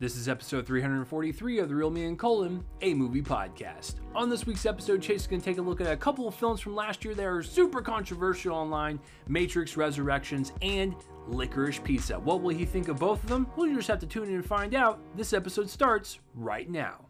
This is episode 343 of The Real Me and Colin, a movie podcast. On this week's episode, Chase is going to take a look at a couple of films from last year that are super controversial online Matrix Resurrections and Licorice Pizza. What will he think of both of them? Well, you just have to tune in and find out. This episode starts right now.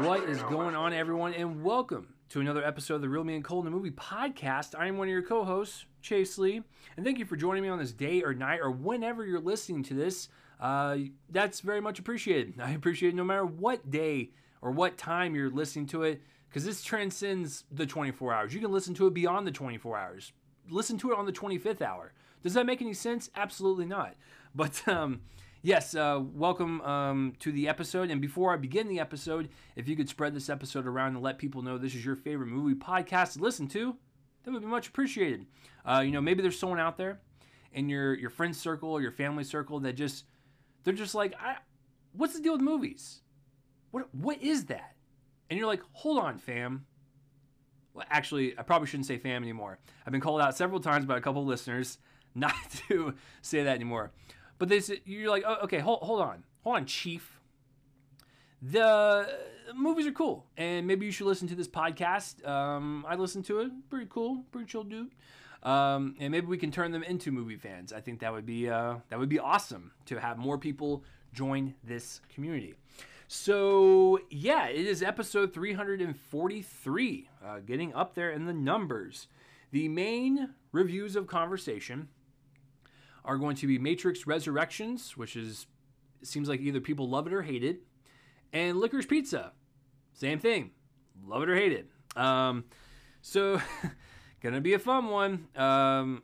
What is going on, everyone, and welcome to another episode of the Real Me and Colin the Movie Podcast. I am one of your co-hosts, Chase Lee, and thank you for joining me on this day or night or whenever you're listening to this. Uh, that's very much appreciated. I appreciate it no matter what day or what time you're listening to it, because this transcends the 24 hours. You can listen to it beyond the 24 hours. Listen to it on the 25th hour. Does that make any sense? Absolutely not. But um, Yes, uh, welcome um, to the episode. And before I begin the episode, if you could spread this episode around and let people know this is your favorite movie podcast to listen to, that would be much appreciated. Uh, you know, maybe there's someone out there in your your friend circle or your family circle that just they're just like, what's the deal with movies? What what is that? And you're like, hold on, fam. Well, actually, I probably shouldn't say fam anymore. I've been called out several times by a couple listeners not to say that anymore. But say, you're like, oh, okay, hold, hold on, hold on, chief. The movies are cool, and maybe you should listen to this podcast. Um, I listened to it, pretty cool, pretty chill dude. Um, and maybe we can turn them into movie fans. I think that would be uh, that would be awesome to have more people join this community. So yeah, it is episode 343, uh, getting up there in the numbers. The main reviews of conversation are going to be Matrix Resurrections, which is seems like either people love it or hate it, and Licorice Pizza, same thing, love it or hate it. Um, so gonna be a fun one. Um,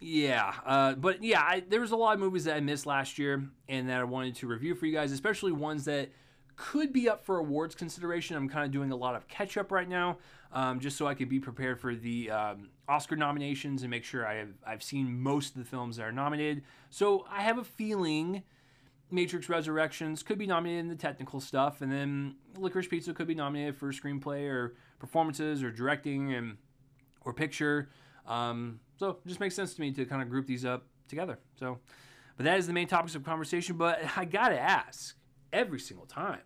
yeah, uh, but yeah, I, there was a lot of movies that I missed last year and that I wanted to review for you guys, especially ones that could be up for awards consideration. I'm kind of doing a lot of catch up right now, um, just so I can be prepared for the um, Oscar nominations and make sure I have I've seen most of the films that are nominated. So I have a feeling Matrix Resurrections could be nominated in the technical stuff, and then Licorice Pizza could be nominated for screenplay or performances or directing and or picture. Um, so it just makes sense to me to kind of group these up together. So, but that is the main topics of conversation. But I gotta ask every single time.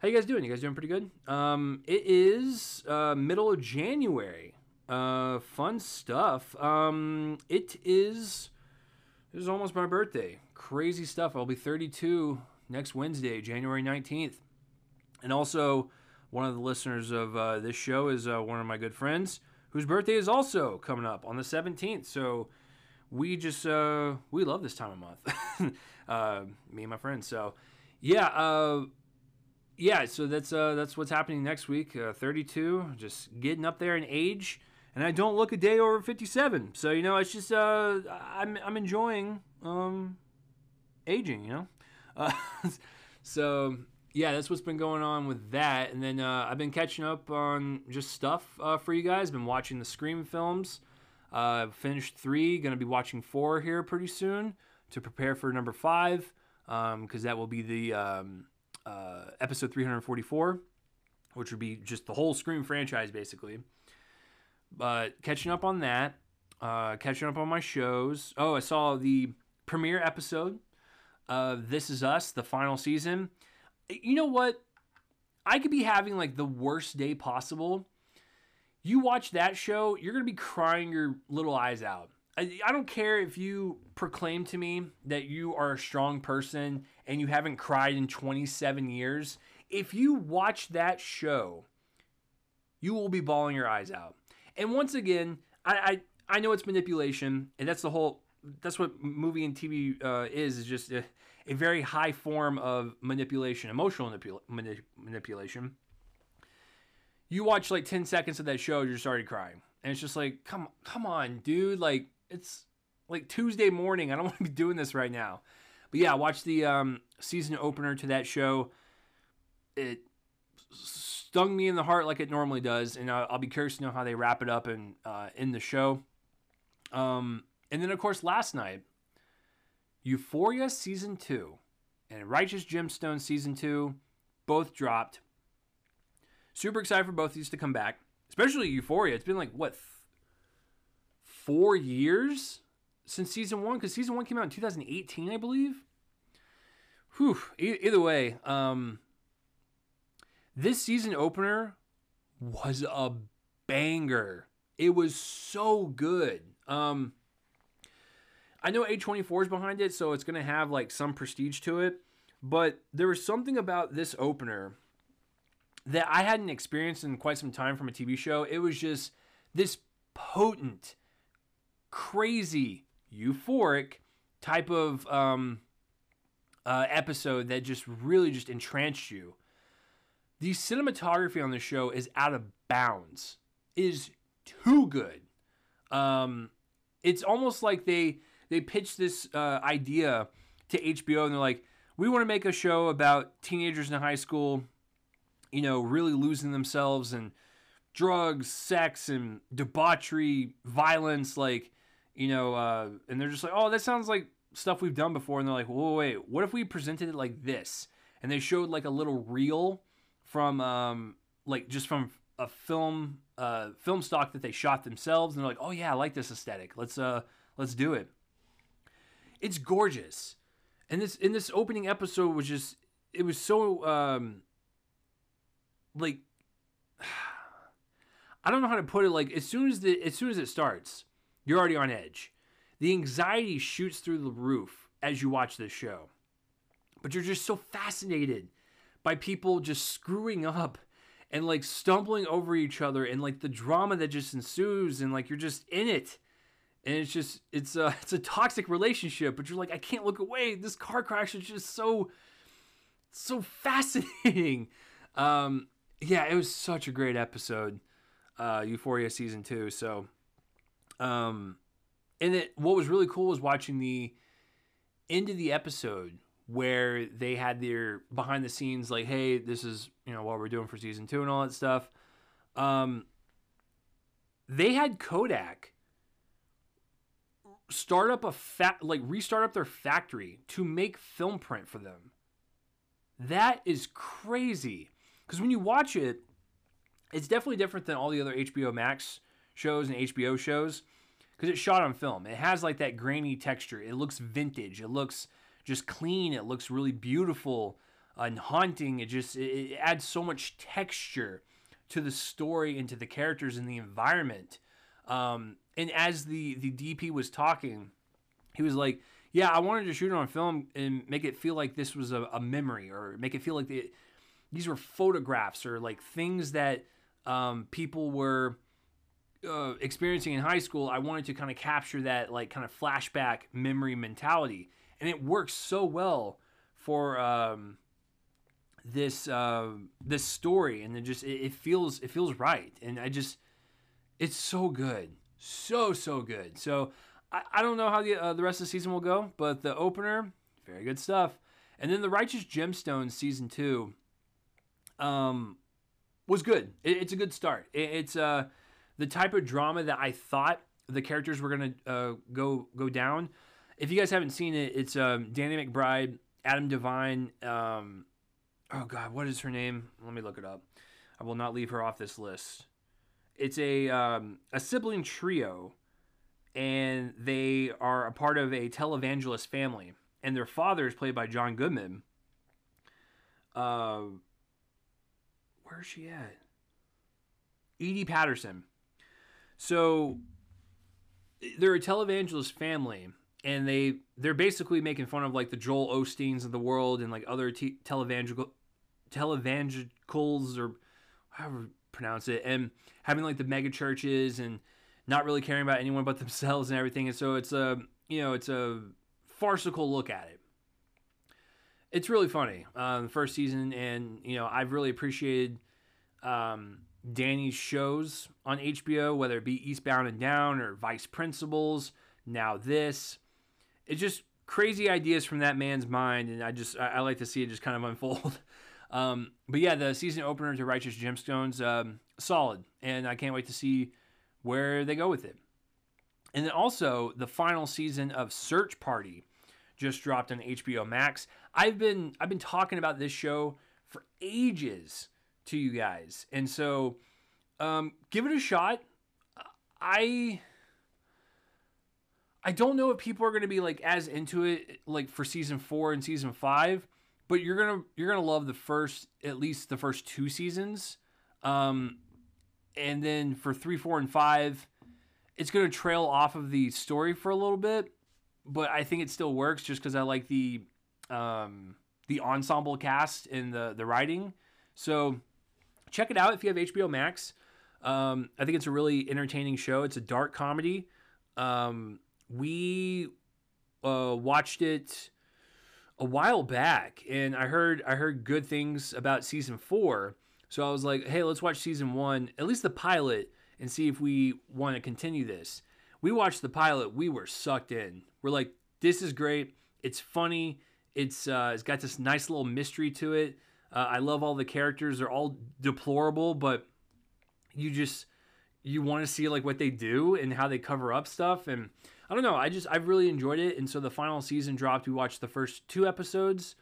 How you guys doing? You guys doing pretty good? Um, it is uh, middle of January. Uh, fun stuff. Um, it is. It is almost my birthday. Crazy stuff. I'll be 32 next Wednesday, January 19th. And also, one of the listeners of uh, this show is uh, one of my good friends whose birthday is also coming up on the 17th. So we just uh, we love this time of month, uh, me and my friends. So yeah, uh, yeah. So that's uh, that's what's happening next week. Uh, 32, just getting up there in age, and I don't look a day over 57. So you know, it's just uh, I'm I'm enjoying um, aging. You know, uh, so yeah, that's what's been going on with that. And then uh, I've been catching up on just stuff uh, for you guys. Been watching the Scream films. Uh, finished three, going to be watching four here pretty soon to prepare for number five, because um, that will be the um, uh, episode 344, which would be just the whole Scream franchise basically. But catching up on that, uh, catching up on my shows. Oh, I saw the premiere episode of This Is Us, the final season. You know what? I could be having like the worst day possible you watch that show, you're going to be crying your little eyes out. I, don't care if you proclaim to me that you are a strong person and you haven't cried in 27 years. If you watch that show, you will be bawling your eyes out. And once again, I, I, I know it's manipulation, and that's the whole that's what movie and TV uh, is is just a, a, very high form of manipulation, emotional manipula- manip- manipulation you watch like 10 seconds of that show, you're just already crying. And it's just like, come come on, dude. Like it's like Tuesday morning. I don't want to be doing this right now. But yeah, watch the um, season opener to that show. It stung me in the heart like it normally does, and I'll, I'll be curious to know how they wrap it up in uh, in the show. Um, and then of course last night, Euphoria season two and Righteous Gemstone season two both dropped. Super excited for both of these to come back. especially Euphoria. It's been like what four years since season one because season one came out in 2018, I believe. Whew. Either way, um, this season opener was a banger. It was so good. Um, I know A24 is behind it, so it's going to have like some prestige to it. But there was something about this opener that I hadn't experienced in quite some time from a TV show. It was just this potent, crazy, euphoric type of um, uh, episode that just really just entranced you. The cinematography on the show is out of bounds. It is too good. Um, it's almost like they they pitched this uh, idea to HBO and they're like, we want to make a show about teenagers in high school, you know, really losing themselves and drugs, sex, and debauchery, violence, like, you know, uh, and they're just like, oh, that sounds like stuff we've done before. And they're like, whoa, wait, what if we presented it like this? And they showed like a little reel from, um, like, just from a film, uh, film stock that they shot themselves. And they're like, oh yeah, I like this aesthetic. Let's, uh, let's do it. It's gorgeous. And this in this opening episode was just it was so um like I don't know how to put it like as soon as the as soon as it starts, you're already on edge. The anxiety shoots through the roof as you watch this show. But you're just so fascinated by people just screwing up and like stumbling over each other and like the drama that just ensues and like you're just in it and it's just it's a it's a toxic relationship but you're like i can't look away this car crash is just so so fascinating um yeah it was such a great episode uh euphoria season two so um and it what was really cool was watching the end of the episode where they had their behind the scenes like hey this is you know what we're doing for season two and all that stuff um they had kodak start up a fat like restart up their factory to make film print for them. That is crazy. Cuz when you watch it, it's definitely different than all the other HBO Max shows and HBO shows cuz it's shot on film. It has like that grainy texture. It looks vintage. It looks just clean. It looks really beautiful and haunting. It just it, it adds so much texture to the story and to the characters and the environment. Um, and as the the DP was talking, he was like, "Yeah, I wanted to shoot it on film and make it feel like this was a, a memory, or make it feel like the, these were photographs or like things that um, people were." Uh, experiencing in high school, I wanted to kind of capture that like kind of flashback memory mentality, and it works so well for um, this uh, this story, and it just it, it feels it feels right, and I just it's so good so so good. So I, I don't know how the uh, the rest of the season will go, but the opener, very good stuff. And then the Righteous Gemstones season two, um, was good. It, it's a good start. It, it's uh the type of drama that I thought the characters were gonna uh, go go down. If you guys haven't seen it, it's um, Danny McBride, Adam DeVine. Um, oh God, what is her name? Let me look it up. I will not leave her off this list it's a um, a sibling trio, and they are a part of a televangelist family, and their father is played by John Goodman. Uh, where's she at? Edi Patterson. So they're a televangelist family, and they they're basically making fun of like the Joel Osteens of the world and like other te- televangel televangelicals or however pronounce it, and having like the mega churches and not really caring about anyone but themselves and everything. And so it's a you know it's a farcical look at it. It's really funny. Uh, the first season, and you know I've really appreciated um, Danny's shows on HBO, whether it be Eastbound and Down or Vice Principals. Now this, it's just crazy ideas from that man's mind, and I just I, like to see it just kind of unfold. Um, but yeah, the season opener to Righteous Gemstones, um, solid, and I can't wait to see where they go with it. And then also the final season of Search Party just dropped on HBO Max. I've been I've been talking about this show for ages to you guys, and so Um, give it a shot. I I don't know if people are going to be like as into it like for season 4 and season 5, but you're going to you're going to love the first at least the first two seasons. Um and then for 3, 4 and 5, it's going to trail off of the story for a little bit, but I think it still works just cuz I like the um the ensemble cast and the the writing. So check it out if you have HBO Max. Um, I think it's a really entertaining show. It's a dark comedy. Um, we uh, watched it a while back, and I heard I heard good things about season four. So I was like, hey, let's watch season one, at least the pilot, and see if we want to continue this. We watched the pilot. We were sucked in. We're like, this is great. It's funny. It's uh, it's got this nice little mystery to it. Uh, I love all the characters. They're all deplorable, but you just you want to see like what they do and how they cover up stuff and I don't know. I just I've really enjoyed it, and so the final season dropped. We watched the first two episodes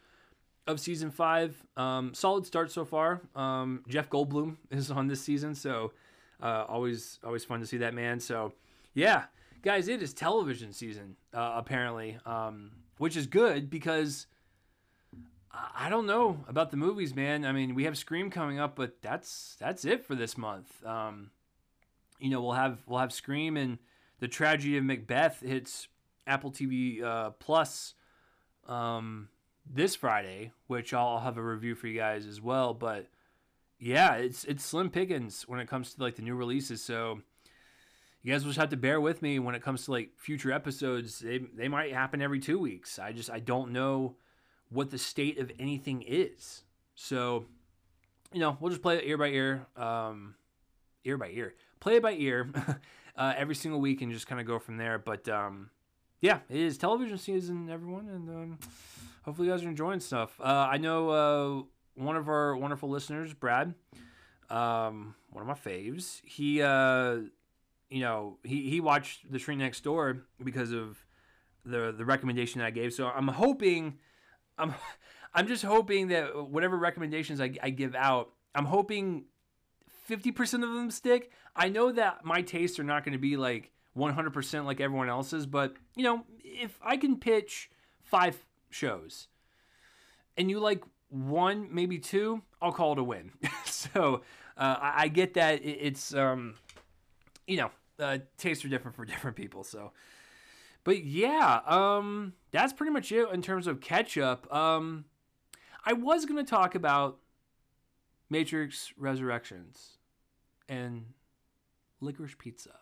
of season five. Um, solid start so far. Um, Jeff Goldblum is on this season, so uh, always always fun to see that man. So yeah, guys, it is television season uh, apparently, um, which is good because I don't know about the movies, man. I mean, we have Scream coming up, but that's that's it for this month. Um, you know, we'll have we'll have Scream and the tragedy of Macbeth hits Apple TV uh, Plus um, this Friday, which I'll have a review for you guys as well. But yeah, it's it's slim pickings when it comes to like the new releases. So you guys will just have to bear with me when it comes to like future episodes. They they might happen every two weeks. I just I don't know what the state of anything is. So you know we'll just play it ear by ear, um, ear by ear, play it by ear. uh, every single week and just kind of go from there. But um, yeah, it is television season, everyone, and um, hopefully you guys are enjoying stuff. Uh, I know uh, one of our wonderful listeners, Brad, um, one of my faves. He, uh, you know, he he watched The Tree Next Door because of the the recommendation that I gave. So I'm hoping, I'm I'm just hoping that whatever recommendations I, I give out, I'm hoping 50% of them stick. I know that my tastes are not going to be like 100% like everyone else's, but you know, if I can pitch five shows and you like one, maybe two, I'll call it a win. so uh, I, get that it's, um, you know, uh, tastes are different for different people. So, but yeah, um, that's pretty much it in terms of catch up. Um, I was going to talk about Matrix Resurrections and licorice pizza.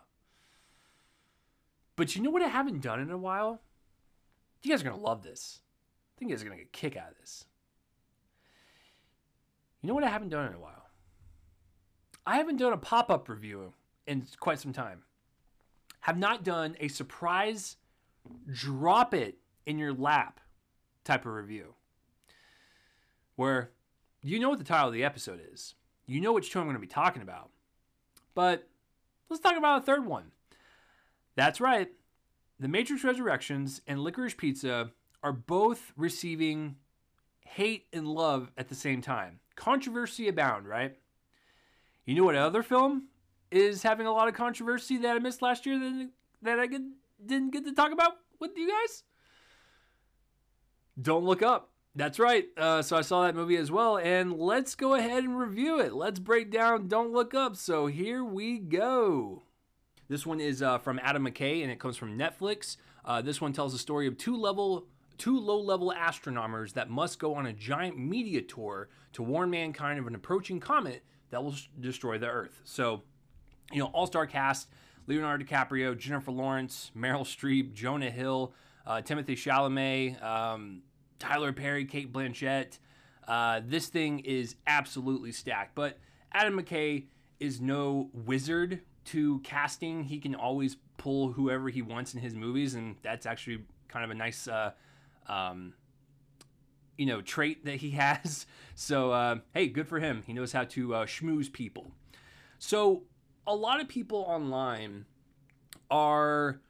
But you know what I haven't done in a while? You guys are going to love this. I think you guys are going to get a kick out of this. You know what I haven't done in a while? I haven't done a pop up review in quite some time. Have not done a surprise drop it in your lap type of review. Where you know what the title of the episode is, you know which two I'm going to be talking about. But let's talk about a third one. That's right. The Matrix Resurrections and Licorice Pizza are both receiving hate and love at the same time. Controversy abound, right? You know what other film is having a lot of controversy that I missed last year that, that I didn't get to talk about with you guys? Don't Look Up. That's right. Uh, so I saw that movie as well, and let's go ahead and review it. Let's break down Don't Look Up. So here we go. This one is uh, from Adam McKay, and it comes from Netflix. Uh, this one tells the story of two level, two low-level astronomers that must go on a giant media tour to warn mankind of an approaching comet that will destroy the Earth. So, you know, all-star cast: Leonardo DiCaprio, Jennifer Lawrence, Meryl Streep, Jonah Hill, uh, Timothée Chalamet. Um, Tyler Perry, Cate Blanchett. Uh, this thing is absolutely stacked. But Adam McKay is no wizard to casting. He can always pull whoever he wants in his movies, and that's actually kind of a nice, uh, um, you know, trait that he has. So uh, hey, good for him. He knows how to uh, schmooze people. So a lot of people online are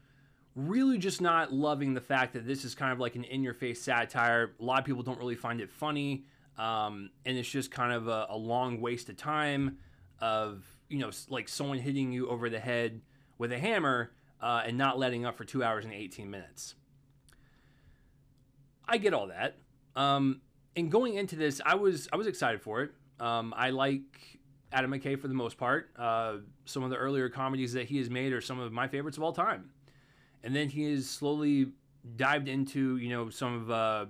really just not loving the fact that this is kind of like an in your face satire. A lot of people don't really find it funny. Um, and it's just kind of a, a, long waste of time of you know, like someone hitting you over the head with a hammer uh, and not letting up for two hours and 18 minutes. I get all that. Um, and going into this, I was I was excited for it. Um, I like Adam McKay for the most part. Uh, some of the earlier comedies that he has made are some of my favorites of all time. And then he has slowly dived into you know some of uh,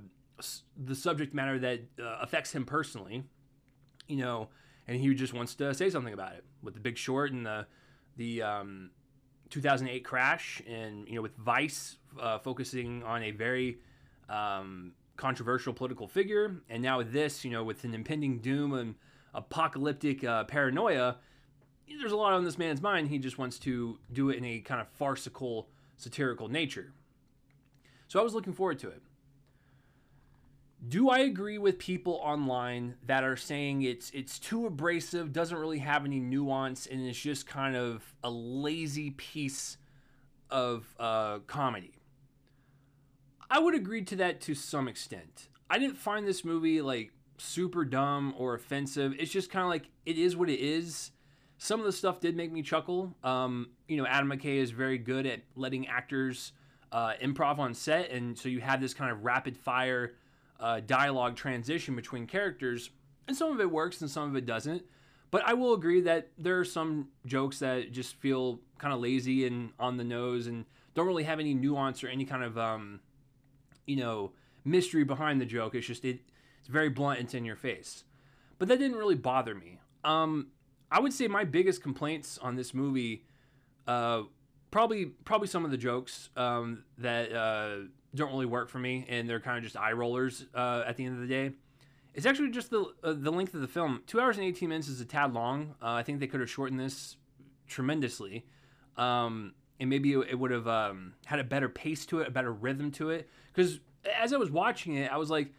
the subject matter that uh, affects him personally. You know, and he just wants to say something about it with the Big Short and the the um, 2008 crash, and you know with Vice uh, focusing on a very um, controversial political figure, and now with this, you know, with an impending doom and apocalyptic uh, paranoia, there's a lot on this man's mind. He just wants to do it in a kind of farcical, satirical nature. So I was looking forward to it. Do I agree with people online that are saying it's it's too abrasive, doesn't really have any nuance, and it's just kind of a lazy piece of uh, comedy? I would agree to that to some extent. I didn't find this movie like super dumb or offensive. It's just kind of like it is what it is. Some of the stuff did make me chuckle. Um, you know, Adam McKay is very good at letting actors uh, improv on set, and so you have this kind of rapid fire uh, dialogue transition between characters, and some of it works and some of it doesn't. But I will agree that there are some jokes that just feel kind of lazy and on the nose and don't really have any nuance or any kind of um, you know mystery behind the joke. It's just it, very blunt. It's in your face. But that didn't really bother me. Um, I would say my biggest complaints on this movie, uh, probably probably some of the jokes um, that uh, don't really work for me, and they're kind of just eye rollers uh, at the end of the day. It's actually just the uh, the length of the film. Two hours and eighteen minutes is a tad long. Uh, I think they could have shortened this tremendously. Um, and maybe it would have um, had a better pace to it, a better rhythm to it. Because as I was watching it, I was like,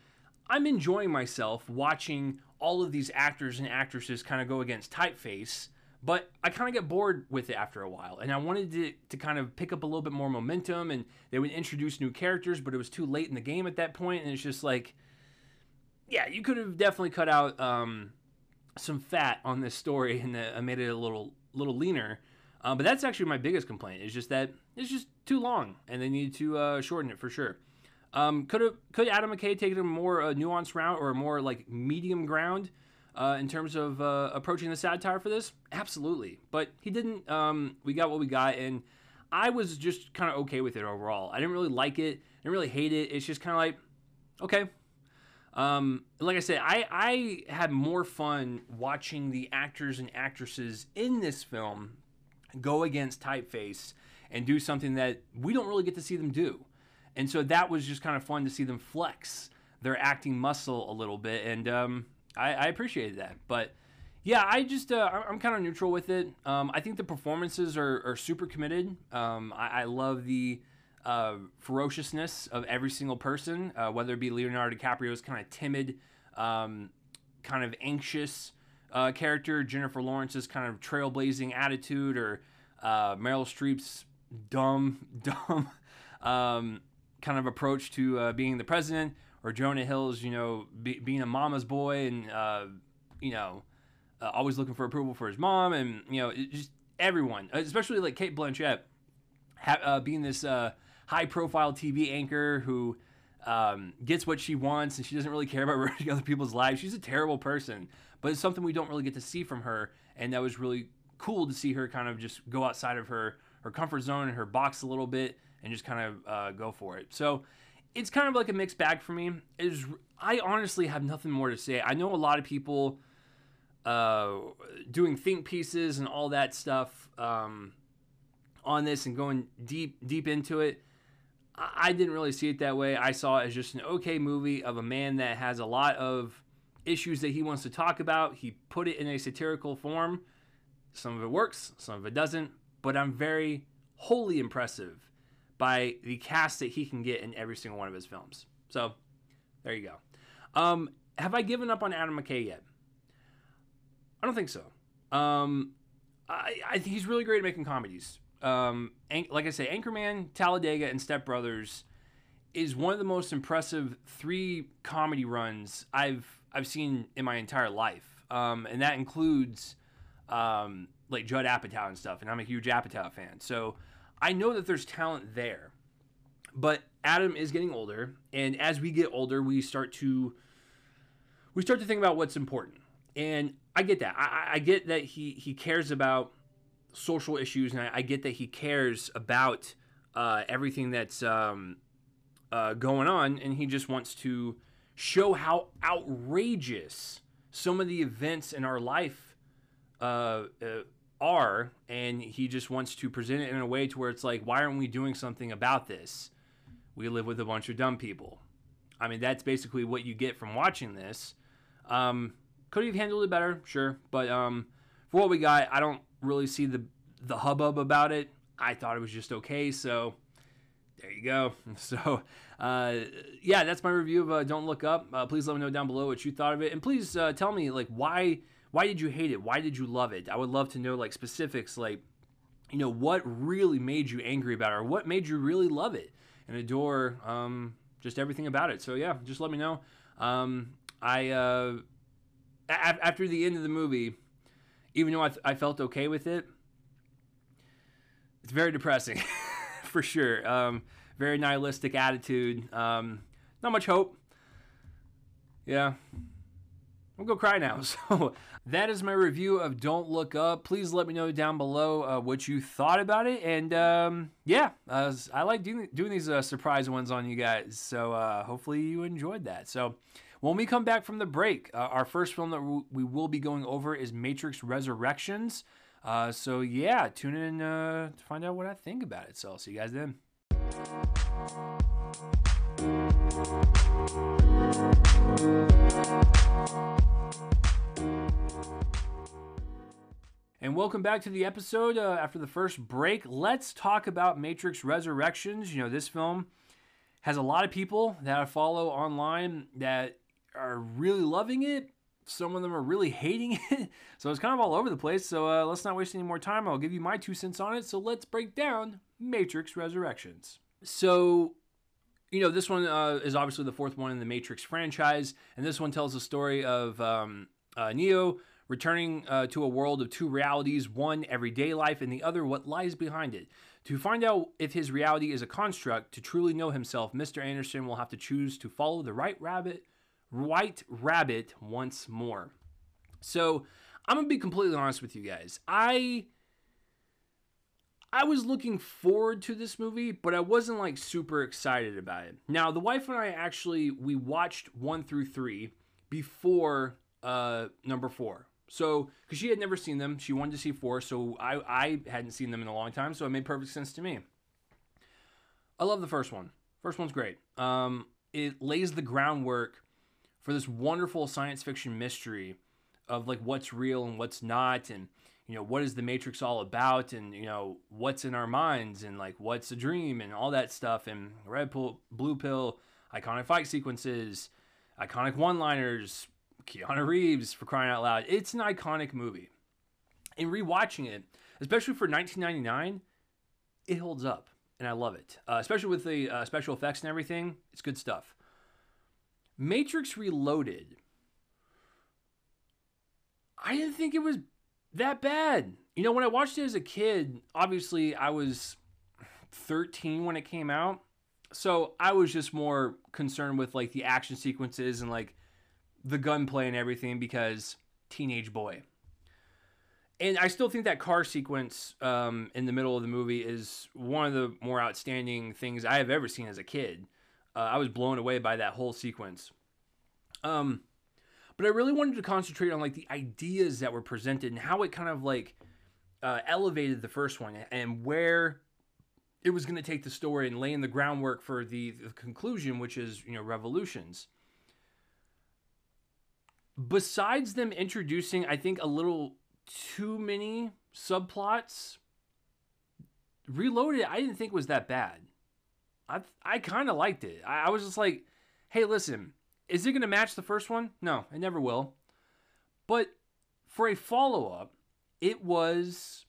I'm enjoying myself watching all of these actors and actresses kind of go against typeface, but I kind of get bored with it after a while. And I wanted to, to kind of pick up a little bit more momentum, and they would introduce new characters, but it was too late in the game at that point, and it's just like, yeah, you could have definitely cut out um, some fat on this story and uh, made it a little little leaner. Um, but that's actually my biggest complaint. Is just that it's just too long, and they need to uh, shorten it for sure. Um, could could Adam McKay taken a more uh, nuanced route or a more like medium ground uh, in terms of uh, approaching the satire for this? Absolutely, but he didn't. Um, we got what we got, and I was just kind of okay with it overall. I didn't really like it. I didn't really hate it. It's just kind of like okay. Um, like I said, I, I had more fun watching the actors and actresses in this film go against typeface and do something that we don't really get to see them do. And so that was just kind of fun to see them flex their acting muscle a little bit. And um, I, I, appreciated that. But yeah, I just, uh, I'm kind of neutral with it. Um, I think the performances are, are super committed. Um, I, I, love the uh, ferociousness of every single person, uh, whether it be Leonardo DiCaprio's kind of timid, um, kind of anxious, uh, character, Jennifer Lawrence's kind of trailblazing attitude, or uh, Meryl Streep's dumb, dumb um, kind of approach to uh, being the president, or Jonah Hill's, you know, be, being a mama's boy and, uh, you know, uh, always looking for approval for his mom, and, you know, just everyone, especially like Cate Blanchett, ha- uh, being this high profile TV anchor who. Um, gets what she wants and she doesn't really care about ruining other people's lives. She's a terrible person but it's something we don't really get to see from her, and that was really cool to see her kind of just go outside of her her comfort zone and her box a little bit and just kind of uh, go for it. So it's kind of like a mixed bag for me. Is I honestly have nothing more to say. I know a lot of people uh, doing think pieces and all that stuff um, on this and going deep deep into it. I didn't really see it that way. I saw it as just an okay movie of a man that has a lot of issues that he wants to talk about. He put it in a satirical form. Some of it works, some of it doesn't, but I'm very wholly impressive by the cast that he can get in every single one of his films. So, there you go. Um, have I given up on Adam McKay yet? I don't think so. Um, I, I think he's really great at making comedies. Um, like I say, Anchorman, Talladega, and Step Brothers is one of the most impressive three comedy runs I've I've seen in my entire life, um, and that includes um, like Judd Apatow and stuff, and I'm a huge Apatow fan. So I know that there's talent there. But Adam is getting older, and as we get older, we start to we start to think about what's important. And I get that. I, I get that he he cares about social issues, and I, I get that he cares about uh, everything that's um, uh, going on, and he just wants to show how outrageous some of the events in our life uh, uh, are, and he just wants to present it in a way to where it's like, why aren't we doing something about this? We live with a bunch of dumb people. I mean, that's basically what you get from watching this. Um, could he have handled it better? Sure, but um, for what we got, I don't really see the the hubbub about it. I thought it was just okay, so there you go. So, uh, yeah, that's my review of uh, Don't Look Up. Uh, please let me know down below what you thought of it, and please uh, tell me like why why did you hate it? Why did you love it? I would love to know like specifics, like you know what really made you angry about it, or what made you really love it and adore um, just everything about it. So yeah, just let me know. Um, I uh, a- after the end of the movie, even though I, th- I felt okay with it, it's very depressing for sure. Um, very nihilistic attitude. Um, not much hope. Yeah. I'm gonna go cry now. So that is my review of Don't Look Up. Please let me know down below uh, what you thought about it. And um, yeah, uh, I like doing, doing these uh, surprise ones on you guys. So uh, hopefully you enjoyed that. So when we come back from the break, uh, our first film that we will be going over is Matrix Resurrections. Uh, so yeah, tune in to find out what I think about it. So I'll see you guys then. And welcome back to the episode uh, after the first break. Let's talk about Matrix Resurrections. You know, this film has a lot of people that I follow online that are really loving it. Some of them are really hating it. So it's kind of all over the place. So uh, let's not waste any more time. I'll give you my two cents on it. So let's break down Matrix Resurrections. So, you know, this one uh, is obviously the fourth one in the Matrix franchise. And this one tells the story of um, uh, Neo returning uh, to a world of two realities one, everyday life, and the other, what lies behind it. To find out if his reality is a construct, to truly know himself, Mr. Anderson will have to choose to follow the right rabbit, white rabbit once more. So, I'm gonna be completely honest with you guys. I I was looking forward to this movie, but I wasn't like super excited about it. Now, the wife and I actually we watched 1 through 3 before uh number 4. So, because she had never seen them, she wanted to see four. So I I hadn't seen them in a long time, so it made perfect sense to me. I love the first one. First one's great. Um, it lays the groundwork for this wonderful science fiction mystery of like what's real and what's not, and you know what is the Matrix all about, and you know what's in our minds, and like what's a dream, and all that stuff, and red pill, blue pill, iconic fight sequences, iconic one-liners, Keanu Reeves for crying out loud. It's an iconic movie. In rewatching it, especially for 1999, it holds up and I love it. Uh, especially with the uh, special effects and everything, it's good stuff. Matrix Reloaded. I didn't think it was that bad. You know, when I watched it as a kid, obviously I was 13 when it came out. So I was just more concerned with like the action sequences and like the gunplay and everything because teenage boy. And I still think that car sequence um, in the middle of the movie is one of the more outstanding things I have ever seen as a kid. Uh, I was blown away by that whole sequence. Um, but I really wanted to concentrate on like the ideas that were presented and how it kind of like uh, elevated the first one and where it was going to take the story and laying the groundwork for the, the conclusion, which is you know revolutions besides them introducing, I think, a little too many subplots, Reloaded, I didn't think was that bad. I I kind of liked it. I, I was just like, hey, listen, is it going to match the first one? No, it never will. But for a follow up, it was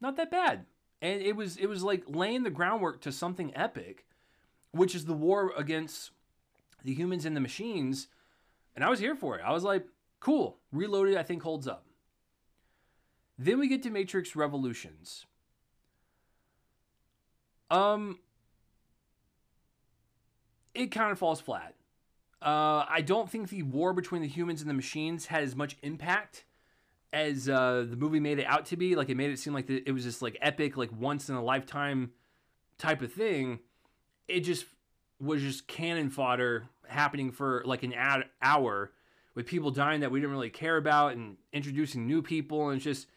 not that bad, and it was it was like laying the groundwork to something epic, which is the war against the humans and the machines and I was here for it. I was like, cool. Reloaded, I think, holds up. Then we get to Matrix Revolutions. Um, it kind of falls flat. Uh, I don't think the war between the humans and the machines had as much impact as uh, the movie made it out to be. Like it made it seem like the, it was this like epic, like once in a lifetime type of thing. It just was just cannon fodder happening for like an ad- hour with people dying that we didn't really care about and introducing new people. And just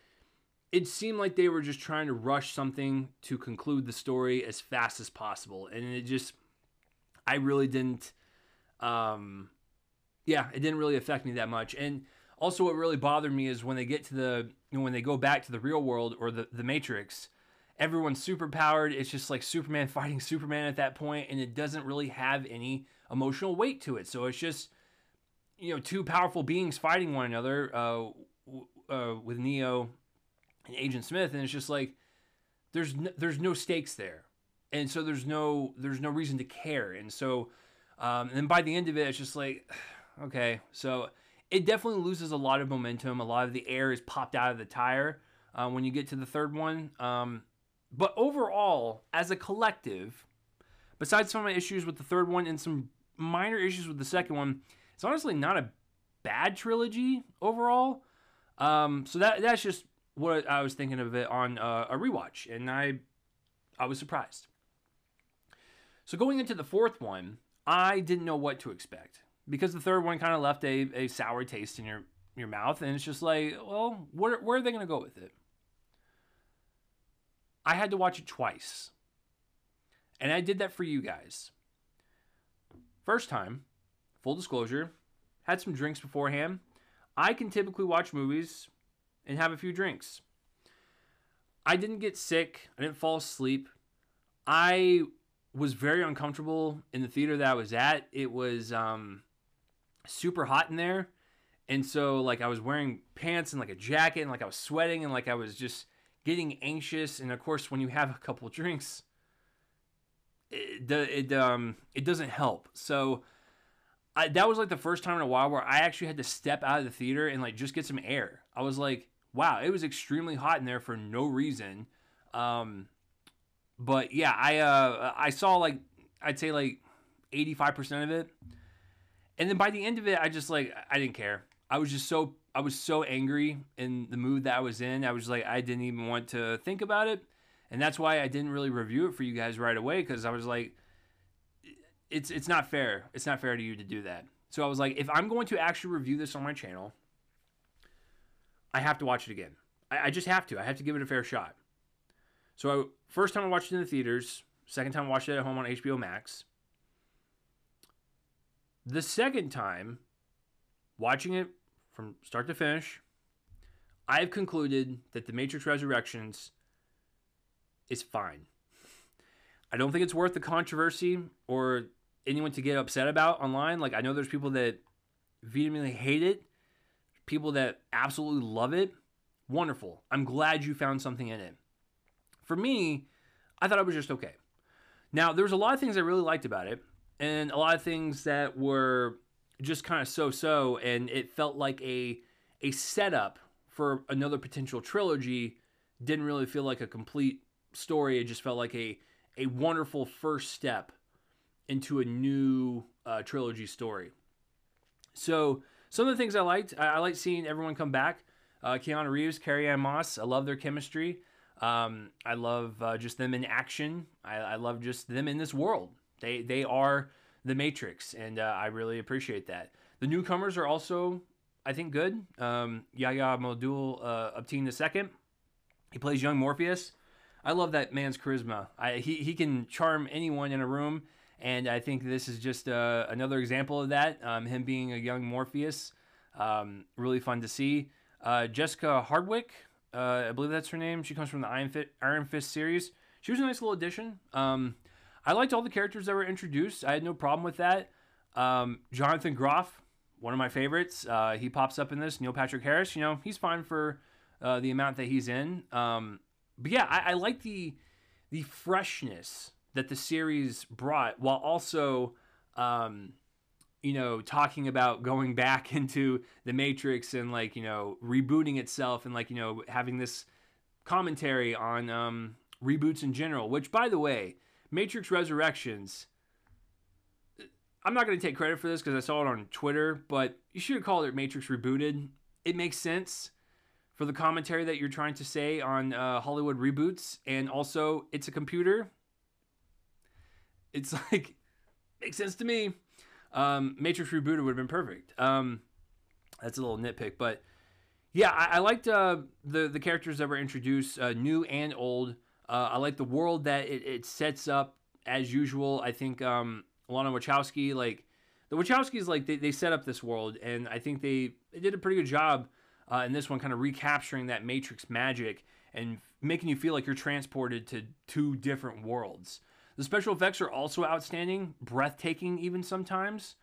it seemed like they were just trying to rush something to conclude the story as fast as possible. And it just i really didn't um yeah it didn't really affect me that much. And also what really bothered me is when they get to the you know, when they go back to the real world or the, the matrix everyone's super powered it's just like superman fighting superman at that point and it doesn't really have any emotional weight to it. So it's just you know two powerful beings fighting one another uh, uh, with neo and agent smith. And it's just like there's no, there's no stakes there. And so there's no there's no reason to care. And so um, and by the end of it it's just like okay. So it definitely loses a lot of momentum. A lot of the air is popped out of the tire uh, when you get to the third one. Um, but overall as a collective besides some of my issues with the third one and some minor issues with the second one. It's honestly not a bad trilogy overall. Um, so that that's just what i was thinking of it on uh, a rewatch and i i was surprised. So going into the fourth one i didn't know what to expect because the third one kind of left a, a sour taste in your your mouth and it's just like well where, where are they going to go with it? I had to watch it twice and i did that for you guys first time full disclosure had some drinks beforehand. I can typically watch movies and have a few drinks. I didn't get sick. I didn't fall asleep. I was very uncomfortable in the theater that i was at. It was um super hot in there. And so like I was wearing pants and like a jacket and like I was sweating and like I was just getting anxious. And of course, when you have a couple drinks, it it um it doesn't help. So I, that was like the first time in a while where I actually had to step out of the theater and like just get some air. I was like, wow, it was extremely hot in there for no reason. Um, but yeah, I uh I saw like I'd say like 85% of it and then by the end of it, I just like I didn't care. I was just so I was so angry in the mood that I was in. I was like I didn't even want to think about it, and that's why I didn't really review it for you guys right away because I was like, it's it's not fair. It's not fair to you to do that. So I was like, if I'm going to actually review this on my channel, I have to watch it again. I, I just have to. I have to give it a fair shot. So I, first time I watched it in the theaters. Second time I watched it at home on HBO Max. The second time, watching it from start to finish, I've concluded that The Matrix Resurrections is fine. I don't think it's worth the controversy or anyone to get upset about online. Like, I know there's people that vehemently hate it, people that absolutely love it. Wonderful. I'm glad you found something in it. For me, I thought it was just okay. Now, there was a lot of things I really liked about it and a lot of things that were just kind of so-so and it felt like a a setup for another potential trilogy didn't really feel like a complete story it just felt like a a wonderful first step into a new uh, trilogy story so some of the things i liked i, I liked seeing everyone come back uh, keanu reeves carrie ann moss i love their chemistry um, i love uh, just them in action I, I love just them in this world they they are the Matrix, and uh, I really appreciate that. The newcomers are also, I think, good. Um, Yahya Abdul uh, the second. He plays young Morpheus. I love that man's charisma. I, he he can charm anyone in a room, and I think this is just uh, another example of that. Um, him being a young Morpheus, um, really fun to see. Uh, Jessica Hardwick, uh, I believe that's her name. She comes from the Iron, Iron Fist series. She was a nice little addition. Um, I liked all the characters that were introduced. I had no problem with that. Um, Jonathan Groff, one of my favorites. Uh, he pops up in this. Neil Patrick Harris, you know, he's fine for uh, the amount that he's in. Um, but yeah, I, I like the the freshness that the series brought, while also um, you know, talking about going back into the Matrix and like, you know, rebooting itself and like, you know, having this commentary on um, reboots in general, which by the way, Matrix Resurrections, I'm not going to take credit for this because I saw it on Twitter, but you should have called it Matrix Rebooted. It makes sense for the commentary that you're trying to say on uh, Hollywood reboots, and also it's a computer. It's like makes sense to me. Um, Matrix rebooted would have been perfect. Um, that's a little nitpick, but yeah, I, I liked uh, the the characters that were introduced, uh, new and old. Uh, I like the world that it, it, sets up as usual. I think um, Lana Wachowski, like the Wachowskis, like they, they set up this world, and I think they, they did a pretty good job uh, in this one, kind of recapturing that Matrix magic and making you feel like you're transported to two different worlds. The special effects are also outstanding, breathtaking even sometimes.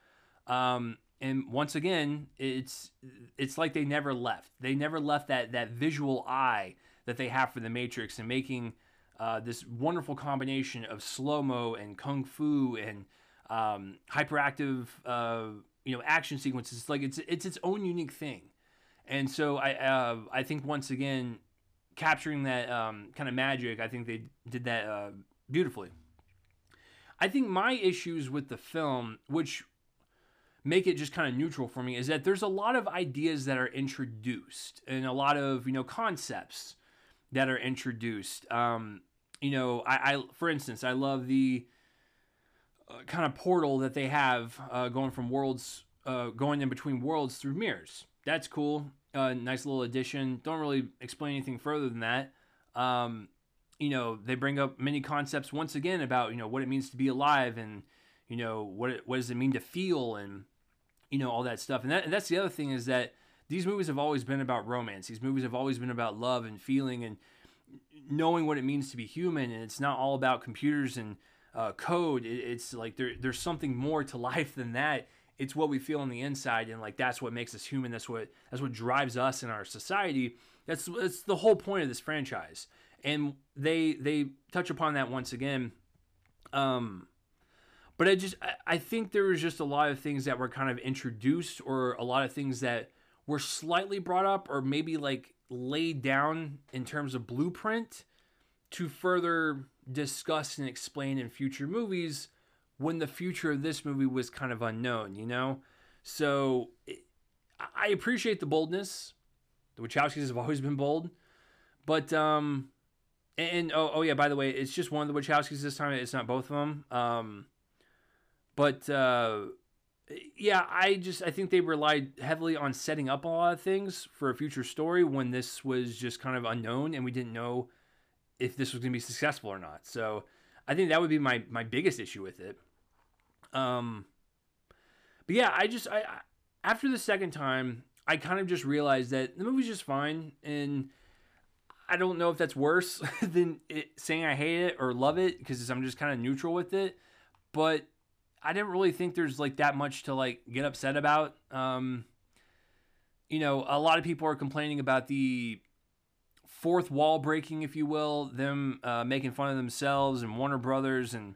Um, and once again, it's it's like they never left. They never left that that visual eye that they have for the Matrix and making uh, this wonderful combination of slow mo and kung fu and um, hyperactive uh, you know action sequences. It's like it's it's its own unique thing. And so I uh, I think once again capturing that um, kind of magic, I think they did that uh, beautifully. I think my issues with the film, which make it just kind of neutral for me, is that there's a lot of ideas that are introduced and a lot of you know concepts that are introduced. Um, you know, I, I for instance, I love the uh, kind of portal that they have uh, going from worlds, uh, going in between worlds through mirrors. That's cool. Uh, nice little addition. Don't really explain anything further than that. Um, you know, they bring up many concepts once again about you know what it means to be alive and you know what it, what does it mean to feel and you know all that stuff. And, that, and that's the other thing is that these movies have always been about romance. These movies have always been about love and feeling and knowing what it means to be human. And it's not all about computers and uh, code. It, it's like there, there's something more to life than that. It's what we feel on the inside, and like that's what makes us human. That's what that's what drives us in our society. That's that's the whole point of this franchise and they they touch upon that once again. Um, but I just I, think there was just a lot of things that were kind of introduced, or a lot of things that were slightly brought up, or maybe like laid down in terms of blueprint to further discuss and explain in future movies when the future of this movie was kind of unknown, you know? So it, I appreciate the boldness. The Wachowskis have always been bold. But um, and, oh, oh yeah, by the way, it's just one of the Wachowskis this time. It's not both of them. Um, but uh, yeah, I just I think they relied heavily on setting up a lot of things for a future story when this was just kind of unknown and we didn't know if this was going to be successful or not. So I think that would be my my biggest issue with it. Um, but yeah, I just I, I after the second time, I kind of just realized that the movie's just fine and I don't know if that's worse than it, saying I hate it or love it because I'm just kind of neutral with it. But I didn't really think there's like that much to like get upset about. Um, you know, a lot of people are complaining about the fourth wall breaking, if you will, them uh, making fun of themselves and Warner Brothers and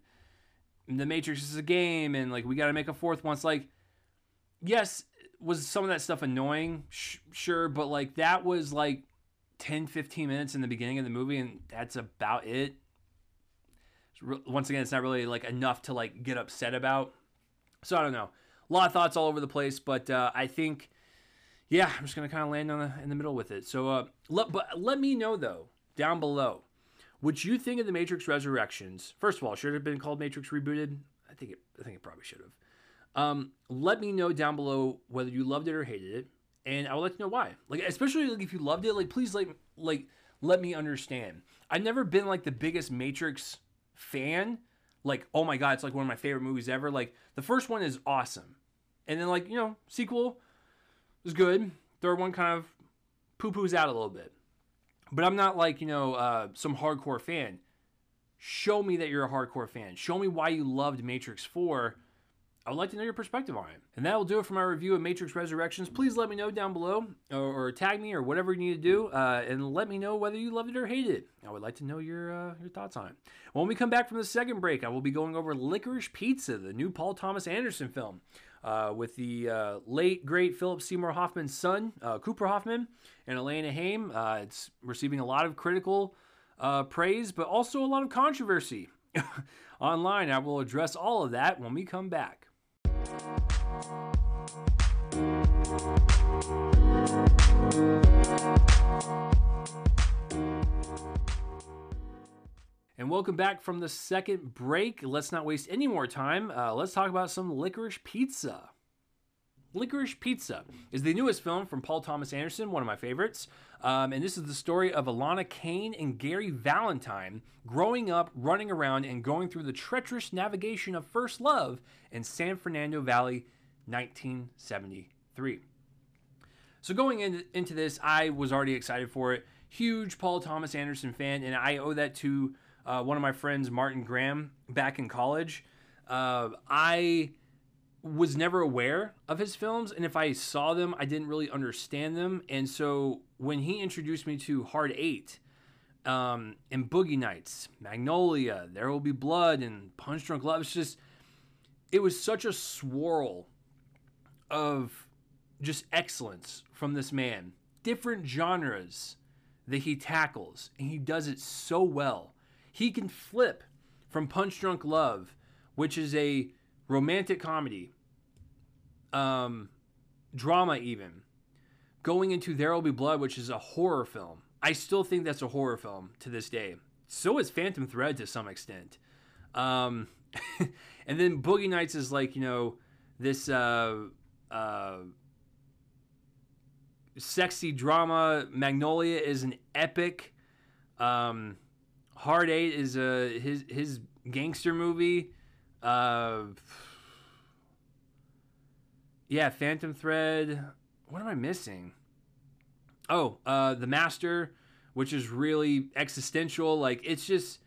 the Matrix is a game and like we got to make a fourth one. It's like, yes, was some of that stuff annoying? Sh- sure, but like that was like 10, 15 minutes in the beginning of the movie, and that's about it. Once again, it's not really like enough to like get upset about. So I don't know. A lot of thoughts all over the place, but uh, I think, yeah, I'm just gonna kind of land on the, in the middle with it. So, uh, let, but let me know though down below what you think of the Matrix Resurrections. First of all, should it have been called Matrix Rebooted? I think it. I think it probably should have. Um, let me know down below whether you loved it or hated it and I would like to know why. Like, especially like if you loved it, like please like like let me understand. I've never been like the biggest Matrix fan. Like, oh my god, it's like one of my favorite movies ever. Like the first one is awesome, and then like you know sequel was good. Third one kind of poo poos out a little bit, but I'm not like you know uh, some hardcore fan. Show me that you're a hardcore fan. Show me why you loved Matrix Four I would like to know your perspective on it. And that will do it for my review of Matrix Resurrections. Please let me know down below or, or tag me or whatever you need to do uh, and let me know whether you loved it or hated it. I would like to know your, uh, your thoughts on it. When we come back from the second break, I will be going over Licorice Pizza, the new Paul Thomas Anderson film. Uh, with the uh, late great Philip Seymour Hoffman's son, uh, Cooper Hoffman, and Alana Haim. Uh, it's receiving a lot of critical uh, praise, but also a lot of controversy online. I will address all of that when we come back. And welcome back from the second break. Let's not waste any more time. Uh, let's talk about some licorice pizza. Licorice Pizza is the newest film from Paul Thomas Anderson, one of my favorites. Um, and this is the story of Alana Kane and Gary Valentine growing up, running around, and going through the treacherous navigation of first love in San Fernando Valley, 1973. So, going in, into this, I was already excited for it. Huge Paul Thomas Anderson fan, and I owe that to uh, one of my friends, Martin Graham, back in college. Uh, I was never aware of his films, and if I saw them, I didn't really understand them. And so when he introduced me to Hard Eight um, and Boogie Nights, Magnolia, There Will Be Blood, and Punch Drunk Love, it's just it was such a swirl of just excellence from this man. Different genres that he tackles, and he does it so well. He can flip from Punch Drunk Love, which is a romantic comedy, um, drama, even going into There Will Be Blood, which is a horror film. I still think that's a horror film to this day. So is Phantom Thread to some extent. Um, and then Boogie Nights is like, you know, this uh, uh, sexy drama. Magnolia is an epic. Um, Hard Eight is a his his gangster movie. Uh, yeah, Phantom Thread. What am I missing? Oh, uh, The Master, which is really existential. Like it's just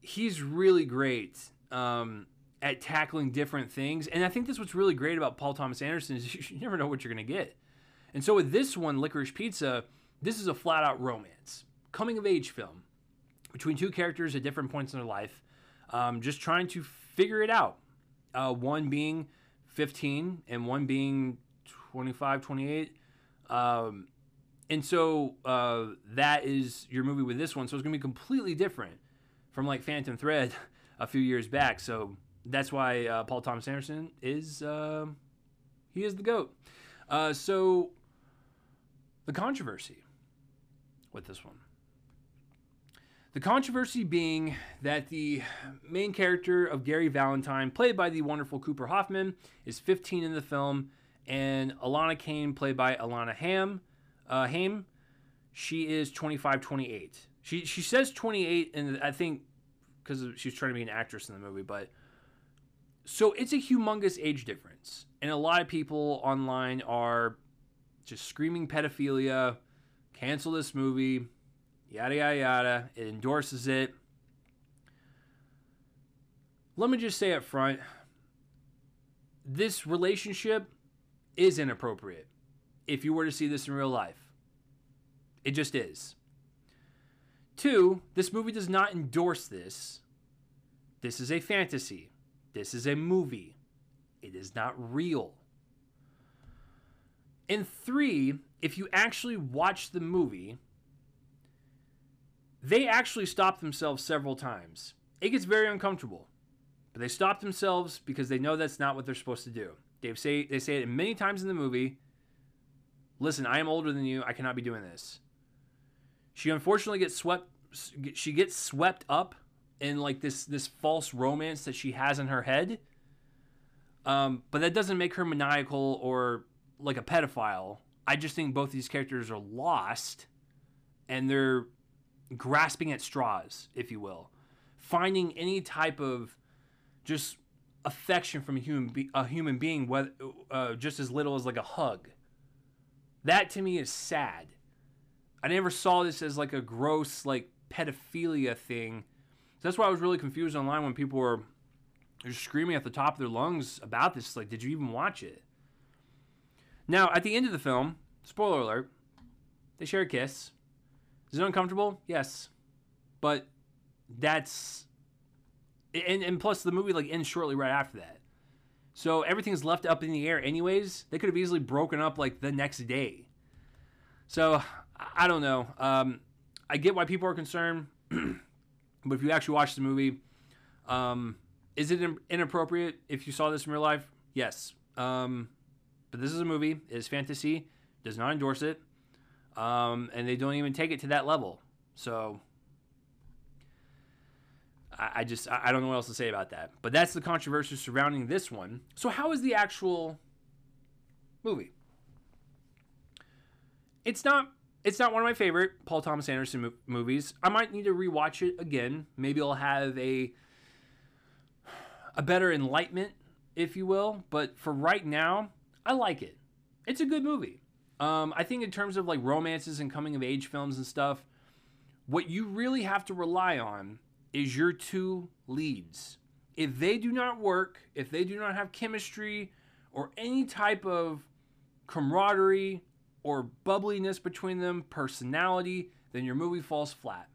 he's really great um, at tackling different things, and I think that's what's really great about Paul Thomas Anderson is you never know what you're gonna get. And so with this one, Licorice Pizza, this is a flat out romance, coming of age film between two characters at different points in their life, um, just trying to figure it out. Uh, one being 15 and one being 25, 28. Um, and so uh, that is your movie with this one. So it's going to be completely different from like Phantom Thread a few years back. So that's why uh, Paul Thomas Anderson is uh, he is the goat. Uh, so the controversy with this one. The controversy being that the main character of Gary Valentine, played by the wonderful Cooper Hoffman, is 15 in the film, and Alana Kane, played by Alana Ham, uh, Haim, she is 25, 28. She she says 28, and I think because she's trying to be an actress in the movie, but so it's a humongous age difference, and a lot of people online are just screaming pedophilia, cancel this movie yada, yada, yada. It endorses it. Let me just say up front this relationship is inappropriate if you were to see this in real life. It just is. Two, this movie does not endorse this. This is a fantasy. This is a movie. It is not real. And three, if you actually watch the movie, they actually stop themselves several times. It gets very uncomfortable, but they stop themselves because they know that's not what they're supposed to do. They say they say it many times in the movie. Listen, I am older than you. I cannot be doing this. She unfortunately gets swept. She gets swept up in like this this false romance that she has in her head. Um, but that doesn't make her maniacal or like a pedophile. I just think both these characters are lost, and they're grasping at straws, if you will, finding any type of just affection from a human be- a human being, whether uh, just as little as like a hug. That to me is sad. I never saw this as like a gross like pedophilia thing. So that's why I was really confused online when people were they're screaming at the top of their lungs about this. Like, did you even watch it? Now, at the end of the film, spoiler alert, they share a kiss. Is it uncomfortable? Yes. But that's and, and plus the movie like ends shortly right after that. So everything's left up in the air anyways. They could have easily broken up like the next day. So I don't know. Um, I get why people are concerned, but if you actually watch the movie, um, is it inappropriate if you saw this in real life? Yes. Um, but this is a movie. It is fantasy. Does not endorse it. Um, and they don't even take it to that level. So I, I just I don't know what else to say about that. But that's the controversy surrounding this one. So how is the actual movie? It's not it's not one of my favorite Paul Thomas Anderson mo- movies. I might need to rewatch it again. Maybe I'll have a a better enlightenment, if you will. But for right now, I like it. It's a good movie. Um, I think in terms of like romances and coming of age films and stuff, what you really have to rely on is your two leads. If they do not work, if they do not have chemistry or any type of camaraderie or bubbliness between them, personality, then your movie falls flat.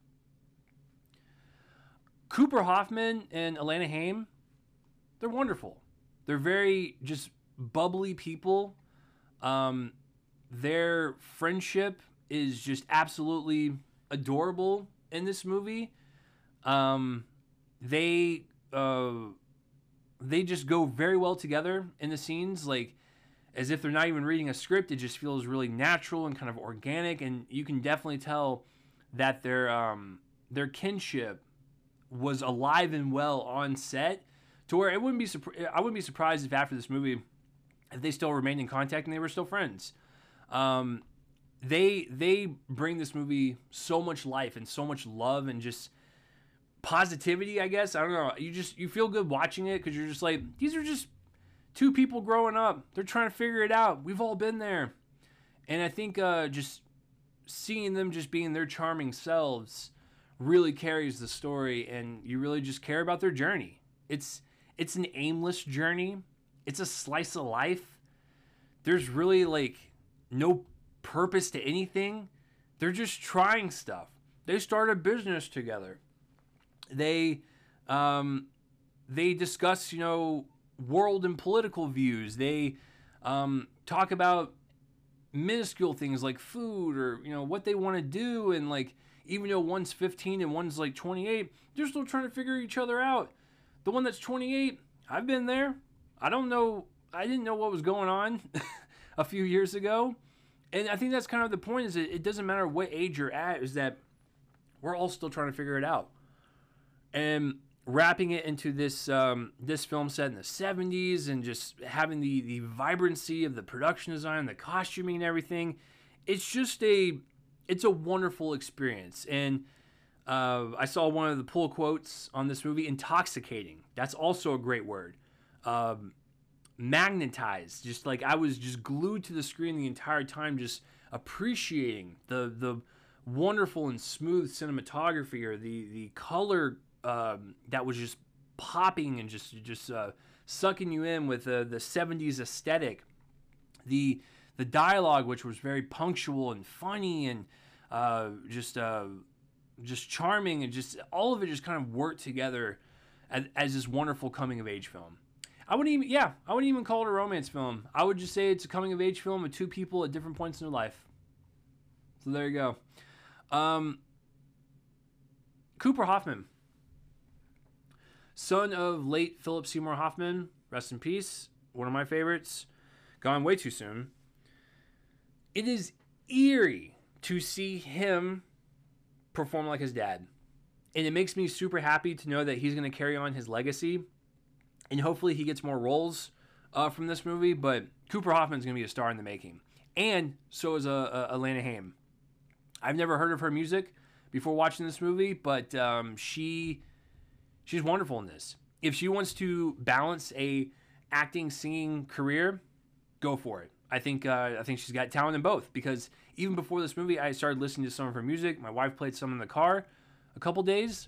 Cooper Hoffman and Alana Haim, they're wonderful. They're very just bubbly people. Um, their friendship is just absolutely adorable in this movie. Um, they uh, they just go very well together in the scenes, like as if they're not even reading a script. It just feels really natural and kind of organic, and you can definitely tell that their um, their kinship was alive and well on set, to where it wouldn't be I wouldn't be surprised if after this movie, if they still remained in contact and they were still friends. Um, they they bring this movie so much life and so much love and just positivity, I guess. I don't know. You just you feel good watching it because you're just like these are just two people growing up. They're trying to figure it out. We've all been there, and I think uh, just seeing them just being their charming selves really carries the story, and you really just care about their journey. It's it's an aimless journey. It's a slice of life. There's really like no purpose to anything. They're just trying stuff. They start a business together they um, they discuss you know world and political views. They um, talk about minuscule things like food or you know what they want to do and like even though one's 15 and one's like 28 they're still trying to figure each other out the one that's 28 i've been there i don't know i didn't know what was going on a few years ago. And i think that's kind of the point is it doesn't matter what age you're at is that we're all still trying to figure it out. And wrapping it into this um, this film set in the 70s and just having the the vibrancy of the production design the costuming and everything it's just a it's a wonderful experience. And uh, i saw one of the pull quotes on this movie intoxicating. That's also a great word. Um, magnetized just like i was just glued to the screen the entire time just appreciating the the wonderful and smooth cinematography or the the color um, that was just popping and just just uh, sucking you in with the the 70s aesthetic. The the dialogue, which was very punctual and funny and uh, just uh, just charming and just all of it just kind of worked together as, as this wonderful coming of age film. I wouldn't even yeah I wouldn't even call it a romance film. I would just say it's a coming of age film with two people at different points in their life. So there you go. Um, Cooper Hoffman son of late Philip Seymour Hoffman, rest in peace, one of my favorites, gone way too soon. It is eerie to see him perform like his dad. And it makes me super happy to know that he's going to carry on his legacy. And hopefully he gets more roles uh, from this movie. But Cooper Hoffman's going to be a star in the making. And so is uh, uh, Alana Haim. I've never heard of her music before watching this movie, but um, she She's wonderful in this. If she wants to balance a acting singing career, go for it. I think uh, I think she's got talent in both because even before this movie, I started listening to some of her music. My wife played some in the car a couple days.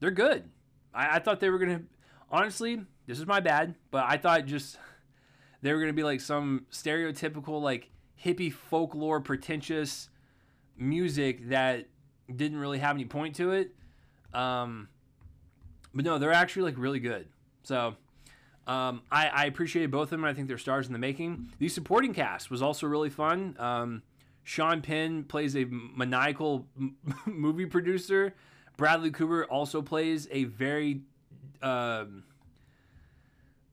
They're good. I, I thought they were gonna honestly, this is my bad, but I thought just they were gonna be like some stereotypical like hippie folklore pretentious music that didn't really have any point to it. Um, but no, they're actually like really good. So um, I, I appreciated both of them. I think they're stars in the making. The supporting cast was also really fun. Um, Sean Penn plays a maniacal movie producer. Bradley Cooper also plays a very um,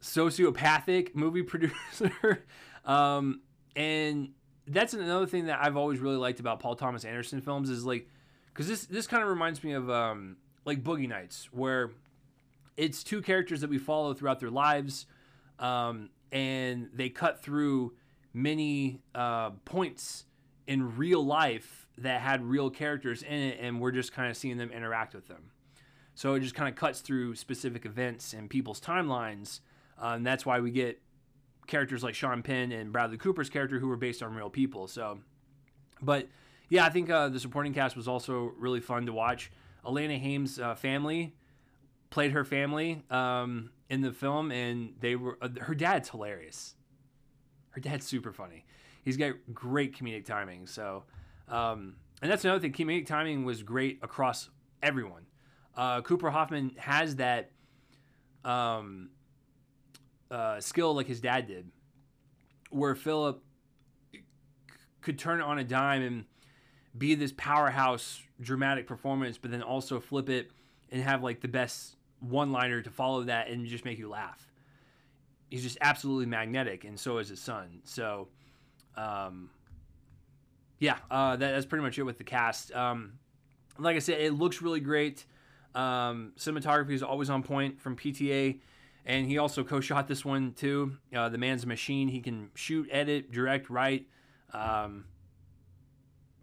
sociopathic movie producer. um, and that's another thing that I've always really liked about Paul Thomas Anderson films is like, because this this kind of reminds me of um, like Boogie Nights, where it's two characters that we follow throughout their lives, um, and they cut through many uh, points in real life that had real characters in it, and we're just kind of seeing them interact with them. So it just kind of cuts through specific events and people's timelines, uh, and that's why we get characters like Sean Penn and Bradley Cooper's character who were based on real people. So, but yeah, I think uh, the supporting cast was also really fun to watch. Alana Haim's uh, family played her family um, in the film, and they were uh, her dad's hilarious. Her dad's super funny. He's got great comedic timing. So, um, and that's another thing. Comedic timing was great across everyone. Uh, Cooper Hoffman has that um, uh, skill like his dad did, where Philip could turn it on a dime and be this powerhouse dramatic performance, but then also flip it and have like the best one liner to follow that and just make you laugh. He's just absolutely magnetic, and so is his son. So, um, yeah, uh, that, that's pretty much it with the cast. Um, like I said, it looks really great. Um, cinematography is always on point from PTA, and he also co-shot this one too. Uh, the man's a machine; he can shoot, edit, direct, write. Um,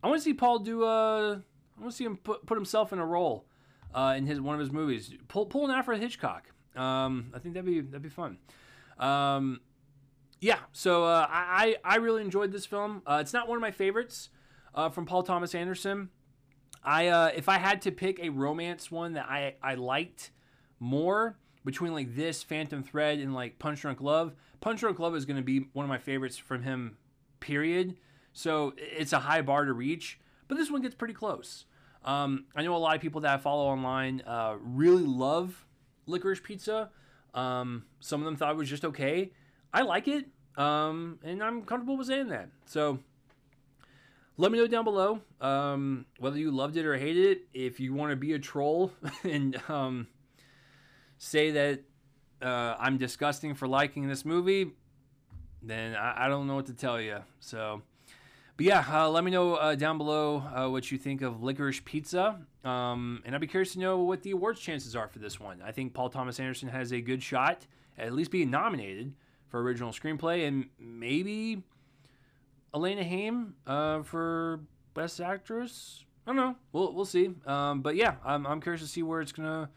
I want to see Paul do. Uh, I want to see him put, put himself in a role uh, in his one of his movies. Pull pull an Alfred Hitchcock. Um, I think that'd be that'd be fun. Um, yeah, so uh, I I really enjoyed this film. Uh, it's not one of my favorites uh, from Paul Thomas Anderson. I uh, if I had to pick a romance one that I I liked more between like this Phantom Thread and like Punch Drunk Love, Punch Drunk Love is going to be one of my favorites from him. Period. So it's a high bar to reach, but this one gets pretty close. Um, I know a lot of people that I follow online uh, really love licorice pizza. Um, some of them thought it was just okay. I like it, um, and I'm comfortable with saying that. So let me know down below um, whether you loved it or hated it. If you want to be a troll and um, say that uh, I'm disgusting for liking this movie, then I, I don't know what to tell you. So. But yeah, uh, let me know uh, down below uh, what you think of Licorice Pizza. Um, and I'd be curious to know what the awards chances are for this one. I think Paul Thomas Anderson has a good shot at least being nominated for original screenplay and maybe Alana Haim uh, for best actress. I don't know. We'll, we'll see. Um, but yeah, I'm, I'm curious to see where it's going to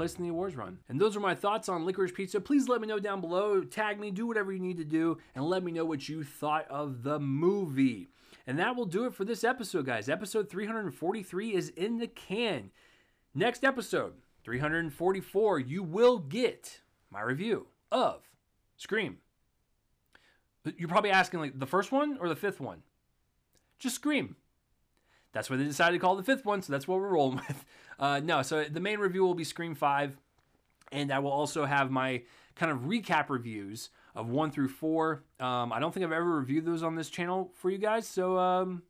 place in the awards run. And those are my thoughts on Licorice Pizza. Please let me know down below. Tag me, do whatever you need to do, and let me know what you thought of the movie. And that will do it for this episode, guys. Episode 343 is in the can. Next episode, 344, you will get my review of Scream. You're probably asking, like, the first one or the fifth one? Just Scream. That's what they decided to call the fifth one, so that's what we're rolling with. Uh, no, so the main review will be Scream 5, and I will also have my kind of recap reviews of 1 through 4. Um, I don't think I've ever reviewed those on this channel for you guys, so um,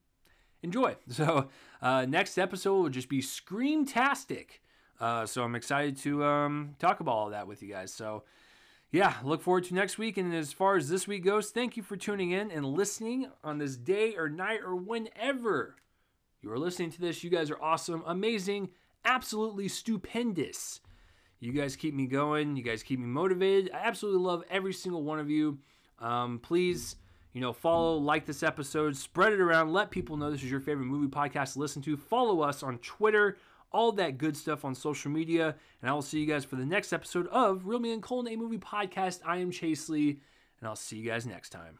enjoy. So uh, next episode will just be Screamtastic. Uh, so I'm excited to um, talk about all that with you guys. So yeah, look forward to next week. And as far as this week goes, thank you for tuning in and listening on this day or night or whenever you are listening to this. You guys are awesome, amazing, absolutely stupendous. You guys keep me going. You guys keep me motivated. I absolutely love every single one of you. Um, please, you know, follow, like this episode, spread it around, let people know this is your favorite movie podcast to listen to. Follow us on Twitter, all that good stuff on social media. And I will see you guys for the next episode of Real Me and Colton, a movie podcast. I am Chase Lee, and I'll see you guys next time.